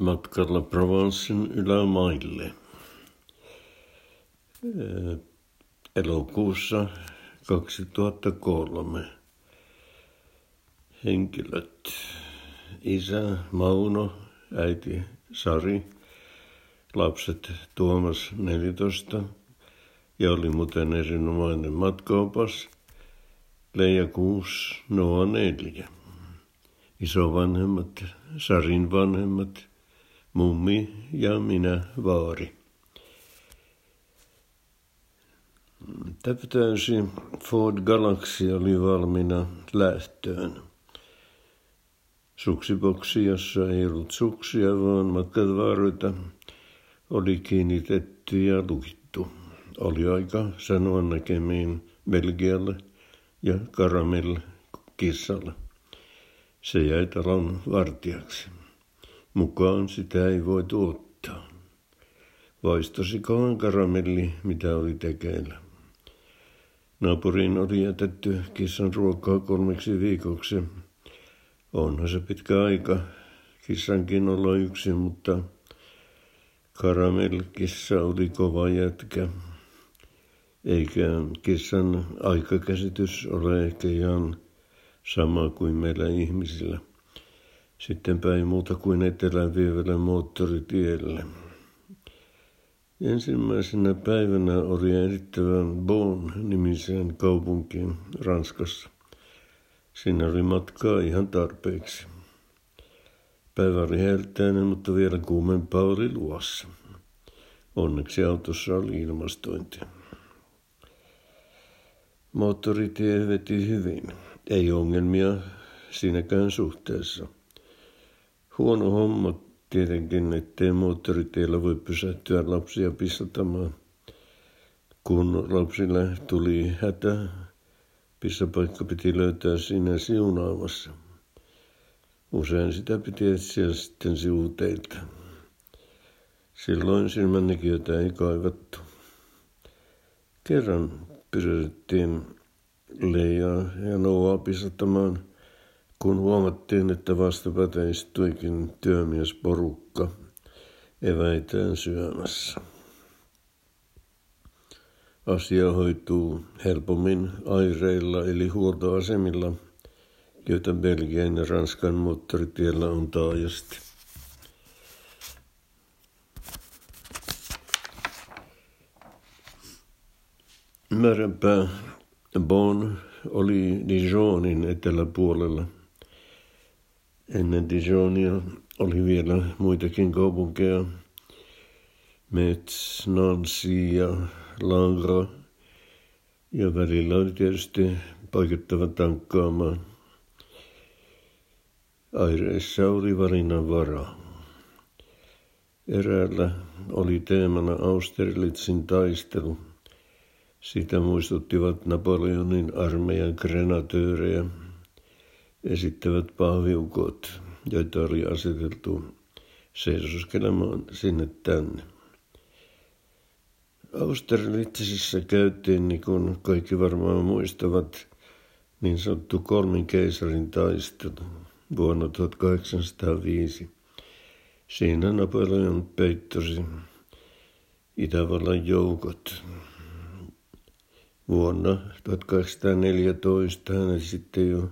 matkalla Provencen ylämaille. Elokuussa 2003. Henkilöt. Isä Mauno, äiti Sari, lapset Tuomas 14 ja oli muuten erinomainen matkaopas. Leija 6, Noa 4. Isovanhemmat, Sarin vanhemmat, mummi ja minä vaari. Täysi Ford Galaxy oli valmiina lähtöön. Suksiboksi, jossa ei ollut suksia, vaan matkatavaroita, oli kiinnitetty ja lukittu. Oli aika sanoa näkemiin Belgialle ja Karamel kissalle. Se jäi talon vartijaksi. Mukaan sitä ei voi tuottaa. Vaistosikohan karamelli, mitä oli tekeillä. Naapuriin oli jätetty kissan ruokaa kolmeksi viikoksi. Onhan se pitkä aika kissankin olla yksin, mutta karamelkissa oli kova jätkä. Eikä kissan aikakäsitys ole ehkä ihan sama kuin meillä ihmisillä. Sitten päin muuta kuin etelän vievällä moottoritielle. Ensimmäisenä päivänä oli erittävän Bon nimiseen kaupunkiin Ranskassa. Siinä oli matkaa ihan tarpeeksi. Päivä oli helteinen, mutta vielä kuumempaa oli luossa. Onneksi autossa oli ilmastointi. Moottoritie veti hyvin. Ei ongelmia siinäkään suhteessa. Huono homma tietenkin, ettei moottoritiellä voi pysähtyä lapsia pistottamaan. Kun lapsille tuli hätä, pissapaikka piti löytää siinä siunaamassa. Usein sitä piti etsiä sitten sivuteilta. Silloin silmännäkijöitä ei kaivattu. Kerran pysäytettiin Leijaa ja Noaa pisattamaan, kun huomattiin, että vastapäätä istuikin työmiesporukka eväitään syömässä. Asia hoituu helpommin aireilla eli huoltoasemilla, joita Belgian ja Ranskan moottoritiellä on taajasti. Määränpää Bon oli Dijonin eteläpuolella. Ennen Dijonia oli vielä muitakin kaupunkeja. Metz, Nancy ja Langres. Ja välillä oli tietysti paikattava tankkaamaan. Aireissa oli valinnan varaa. Eräällä oli teemana Austerlitzin taistelu – sitä muistuttivat Napoleonin armeijan grenatöörejä esittävät pahviukot, joita oli aseteltu seisoskelemaan sinne tänne. Austerlitzissa käytiin, niin kuin kaikki varmaan muistavat, niin sanottu kolmin keisarin taistelu vuonna 1805. Siinä Napoleon peittosi Itävallan joukot Vuonna 1814 hänet sitten jo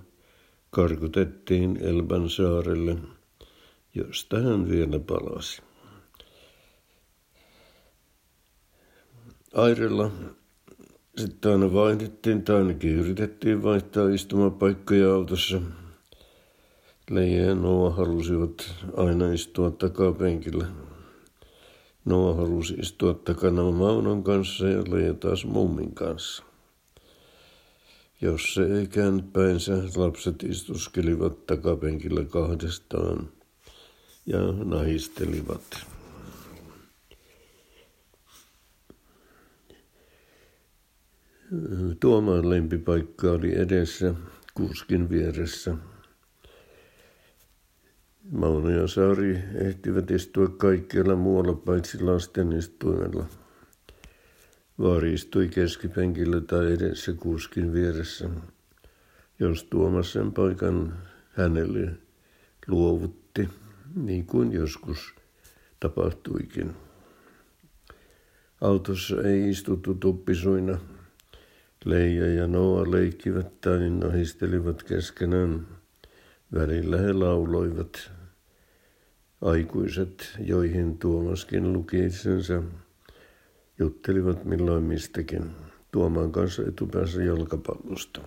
karkotettiin Elban saarelle, josta hän vielä palasi. Airella sitten aina vaihdettiin tai ainakin yritettiin vaihtaa istumapaikkoja autossa. Leija ja Noa halusivat aina istua takapenkillä. Noa halusi istua takana Maunon kanssa ja Leija taas mummin kanssa. Jos ei käynyt päinsä, lapset istuskelivat takapenkillä kahdestaan ja nahistelivat. Tuomaan lempipaikka oli edessä, kuskin vieressä. Mauno ja Saari ehtivät istua kaikkialla muualla paitsi lasten istuimella. Vaari istui keskipenkillä tai edessä kuskin vieressä, jos Tuomas sen paikan hänelle luovutti, niin kuin joskus tapahtuikin. Autossa ei istuttu tuppisuina. Leija ja Noa leikkivät tai nahistelivat keskenään. Välillä he lauloivat. Aikuiset, joihin Tuomaskin luki itsensä, juttelivat milloin mistäkin. Tuomaan kanssa etupäässä jalkapallosta.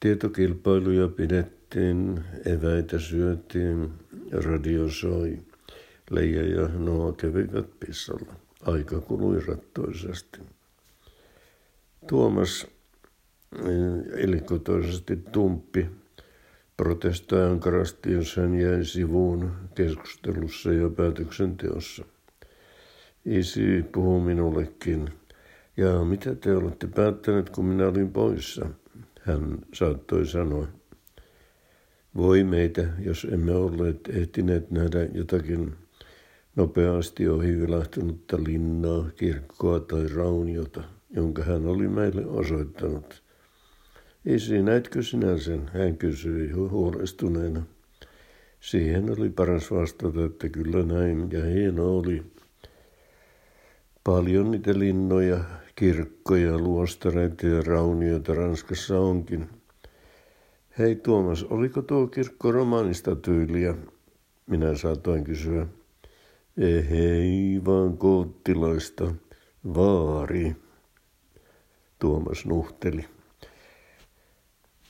Tietokilpailuja pidettiin, eväitä syötiin, radio soi. Leija ja Noa kävivät pissalla. Aika kului rattoisesti. Tuomas eh, elikotoisesti tumppi protestoi ankarasti, jos hän jäi sivuun keskustelussa ja päätöksenteossa. Isi puhuu minullekin. Ja mitä te olette päättäneet, kun minä olin poissa? Hän saattoi sanoa. Voi meitä, jos emme olleet ehtineet nähdä jotakin nopeasti ohi vilahtunutta linnaa, kirkkoa tai rauniota, jonka hän oli meille osoittanut. Isi, näetkö sinä sen? Hän kysyi huolestuneena. Siihen oli paras vastata, että kyllä näin, ja hieno oli. Paljon niitä linnoja, kirkkoja, luostareita ja raunioita Ranskassa onkin. Hei Tuomas, oliko tuo kirkko romaanista tyyliä? Minä saatoin kysyä. Ei vaan koottilaista, vaari. Tuomas nuhteli.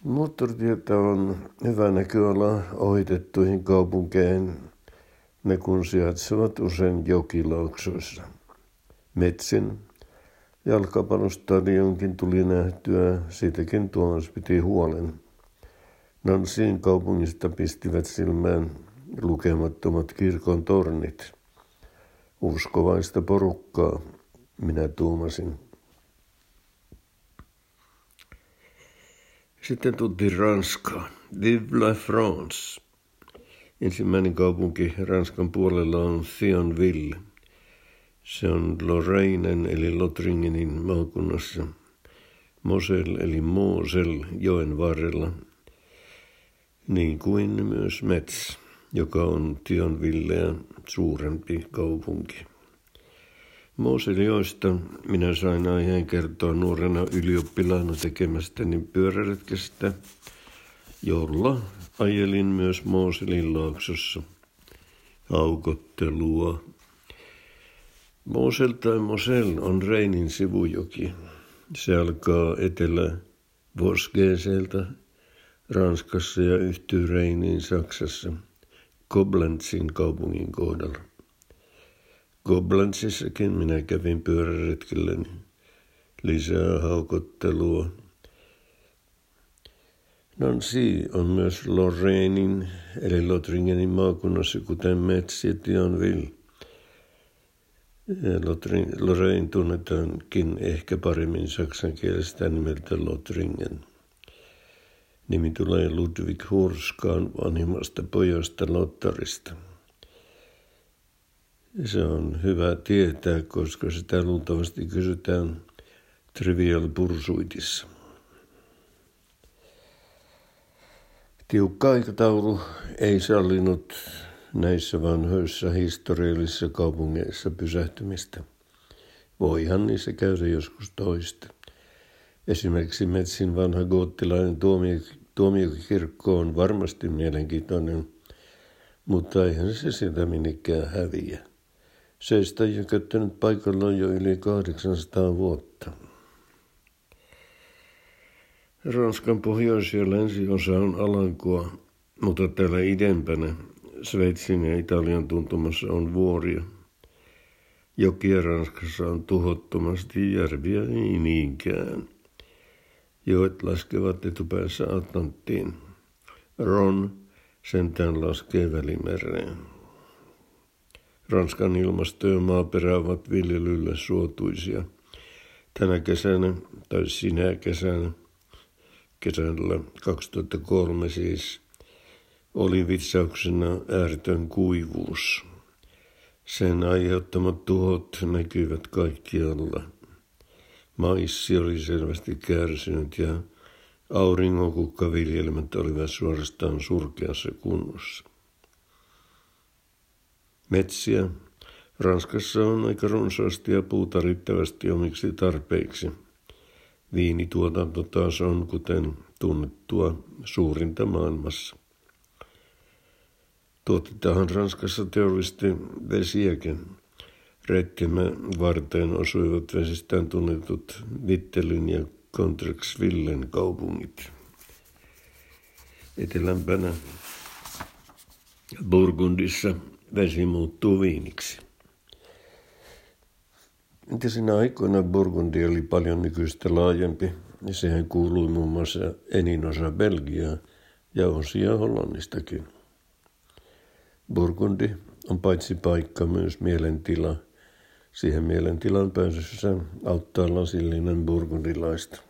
Moottoritietä on hyvä näköala ohitettuihin kaupunkeihin, ne kun sijaitsevat usein jokilauksoissa. Metsin jalkapallostadionkin tuli nähtyä, siitäkin Tuomas piti huolen. Nansiin kaupungista pistivät silmään lukemattomat kirkon tornit – Uskovaista porukkaa, minä tuumasin. Sitten tultiin Ranskaan. Vive la France. Ensimmäinen kaupunki Ranskan puolella on Thionville. Se on Lorrainen eli Lotringenin maakunnassa. Mosel eli Mosel joen varrella, niin kuin myös Metz joka on Thionvilleä suurempi kaupunki. Mooselioista minä sain aiheen kertoa nuorena ylioppilaana tekemästäni pyöräretkestä, jolla ajelin myös Mooselin laaksossa. Aukottelua. Mosel tai Mosel on Reinin sivujoki. Se alkaa etelä Vosgeeselta Ranskassa ja yhtyy Reiniin Saksassa – Koblenzin kaupungin kohdalla. Koblenzissakin minä kävin pyöräretkellä lisää haukottelua. Nancy on myös Lorrainin eli Lotringenin maakunnassa, kuten Metz ja Thionville. Lorraine tunnetaankin ehkä paremmin saksan kielestä nimeltä Lotringen. Nimi tulee Ludwig Hurskaan vanhimmasta pojasta Lottarista. Se on hyvä tietää, koska sitä luultavasti kysytään Trivial Pursuitissa. Tiukka aikataulu ei sallinut näissä vanhoissa historiallisissa kaupungeissa pysähtymistä. Voihan niissä käydä joskus toista. Esimerkiksi Metsin vanha goottilainen tuomiokirkko on varmasti mielenkiintoinen, mutta eihän se sitä minnekään häviä. Se sitä on jököttänyt paikallaan jo yli 800 vuotta. Ranskan pohjois- ja länsiosa on Alankoa, mutta täällä idempänä Sveitsin ja Italian tuntumassa on vuoria. Jokia Ranskassa on tuhottomasti järviä ei niinkään joet laskevat etupäässä Atlanttiin. Ron sentään laskee välimereen. Ranskan ilmasto ja maaperä ovat viljelylle suotuisia. Tänä kesänä, tai sinä kesänä, kesällä 2003 siis, oli vitsauksena ääretön kuivuus. Sen aiheuttamat tuhot näkyvät kaikkialla. Maissi oli selvästi kärsinyt ja auringonkukkaviljelmät olivat suorastaan surkeassa kunnossa. metsiä. Ranskassa on aika runsaasti ja puuta riittävästi omiksi tarpeiksi. Viinituotanto taas on, kuten tunnettua, suurinta maailmassa. Tuotetaan Ranskassa teollisesti vesiäkin. Reittimme varten osuivat vesistään tunnetut Vittelin ja Contrexvillen kaupungit. Etelämpänä Burgundissa vesi muuttuu viiniksi. Entisinä aikoina Burgundi oli paljon nykyistä laajempi, ja sehän kuului muun muassa enin osa Belgiaa ja osia Hollannistakin. Burgundi on paitsi paikka myös mielentila. Siihen mielentilan pääsyssä auttaa lasillinen burgundilaista.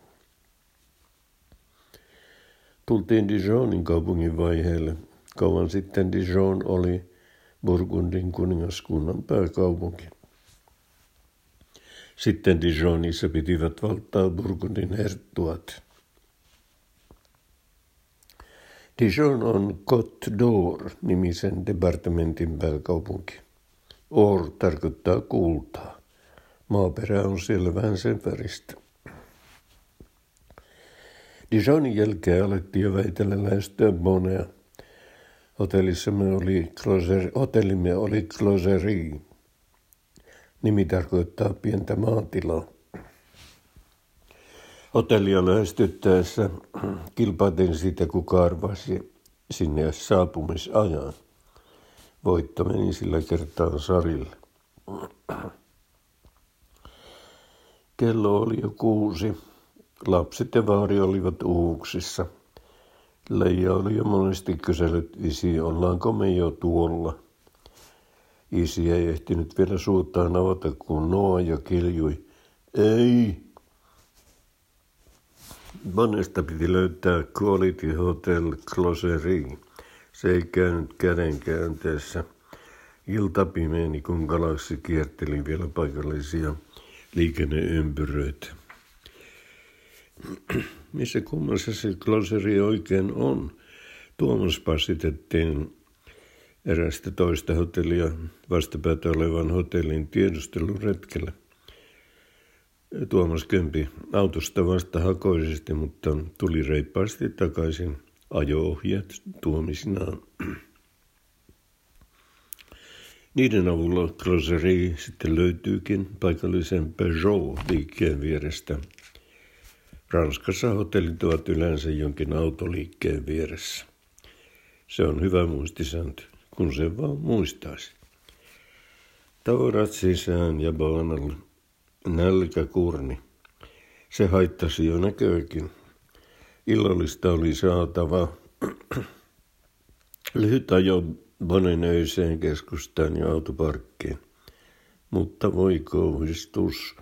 Tultiin Dijonin kaupungin vaiheelle. Kauan sitten Dijon oli Burgundin kuningaskunnan pääkaupunki. Sitten Dijonissa pitivät valtaa Burgundin herttuat. Dijon on Côte d'Or nimisen departementin pääkaupunki. Or tarkoittaa kultaa. Maaperä on siellä vähän sen väristä. Dijonin jälkeen alettiin jo väitellä lähestyä Bonea. Hotellissamme oli closer, hotellimme oli Closerie. Nimi tarkoittaa pientä maatilaa. Hotellia lähestyttäessä kilpailtiin siitä, kuka arvasi sinne saapumisajan. Voitto meni sillä kertaa Sarille. Kello oli jo kuusi. Lapset ja vaari olivat uuksissa. Leija oli jo monesti kysellyt isi, ollaanko me jo tuolla. Isi ei ehtinyt vielä suuttaan avata, kun Noa jo kiljui. Ei, Bonnesta piti löytää Quality Hotel Closerie. Se ei käynyt kädenkäänteessä. Ilta pimeeni, kun galaksi kierteli vielä paikallisia liikenneympyröitä. Missä kummassa se Closerie oikein on? Tuomas passitettiin erästä toista hotellia vastapäätä olevan hotellin tiedusteluretkellä. Tuomas Kömpi autosta vasta hakoisesti, mutta tuli reippaasti takaisin ajo-ohjeet tuomisinaan. Niiden avulla Crosserie sitten löytyykin paikallisen Peugeot-liikkeen vierestä. Ranskassa hotellit ovat yleensä jonkin autoliikkeen vieressä. Se on hyvä muistisääntö, kun se vaan muistaisi. Tavarat sisään ja baanalle nälkäkurni. Se haittasi jo näköäkin. Illallista oli saatava lyhyt ajo Bonenöiseen keskustaan ja autoparkkiin. Mutta voi kauhistus.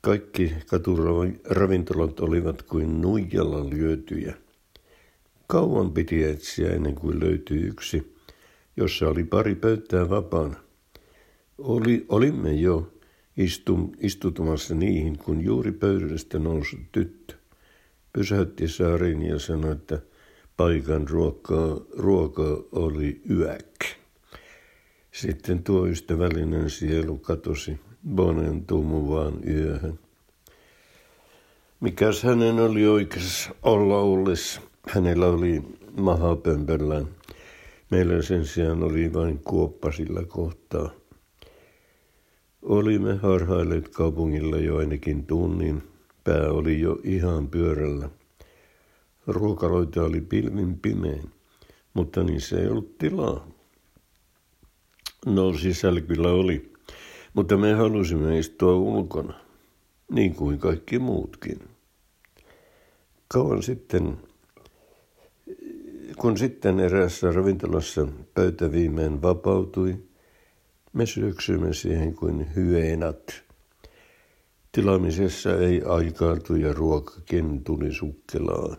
Kaikki katuravintolat olivat kuin nuijalla lyötyjä. Kauan piti etsiä ennen kuin löytyi yksi, jossa oli pari pöytää vapaana. Oli, olimme jo istutumassa niihin, kun juuri pöydästä nousi tyttö. Pysäytti Saarin ja sanoi, että paikan ruokaa, ruoka oli yäk. Sitten tuo ystävällinen sielu katosi Bonen tuumuvaan yöhön. Mikäs hänen oli oikeassa olla ollessa? Hänellä oli maha pömpöllään. Meillä sen sijaan oli vain kuoppa sillä kohtaa. Olimme harhailleet kaupungilla jo ainakin tunnin. Pää oli jo ihan pyörällä. Ruokaloita oli pilvin pimein, mutta niissä ei ollut tilaa. No sisällä kyllä oli, mutta me halusimme istua ulkona, niin kuin kaikki muutkin. Kauan sitten, kun sitten eräässä ravintolassa pöytä viimein vapautui, me syöksymme siihen kuin hyeenat. Tilaamisessa ei aikaantu ja ruokakin tuli sukkelaan.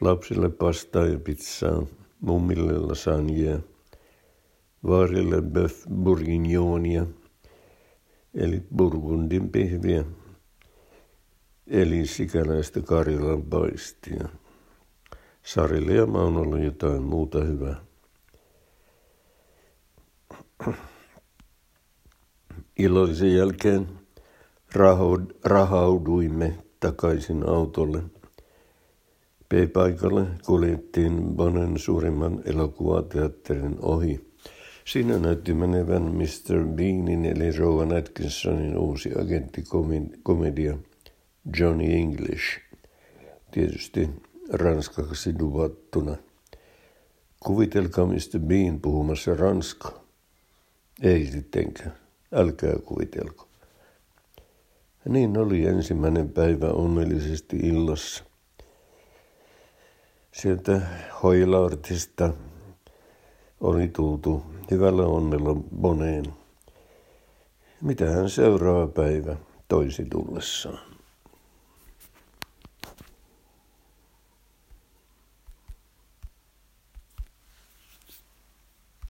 Lapsille pastaa ja pizzaa, mummille lasagnea, vaarille bœuf bourguignonia, eli burgundin pihviä, eli sikäläistä Karjalan paistia. Sarille ja Maunolle jotain muuta hyvää. Iloisen jälkeen rahauduimme takaisin autolle. P-paikalle kuljettiin Bonen suurimman elokuvateatterin ohi. Siinä näytti menevän Mr. Beanin eli Rowan Atkinsonin uusi agenttikomedia Johnny English. Tietysti ranskaksi duvattuna. Kuvitelkaa Mr. Bean puhumassa ranskaa. Ei sittenkään. Älkää kuvitelko. Niin oli ensimmäinen päivä onnellisesti illassa. Sieltä Hoilaortista oli tultu hyvällä onnella Boneen. Mitä hän seuraava päivä toisi tullessaan?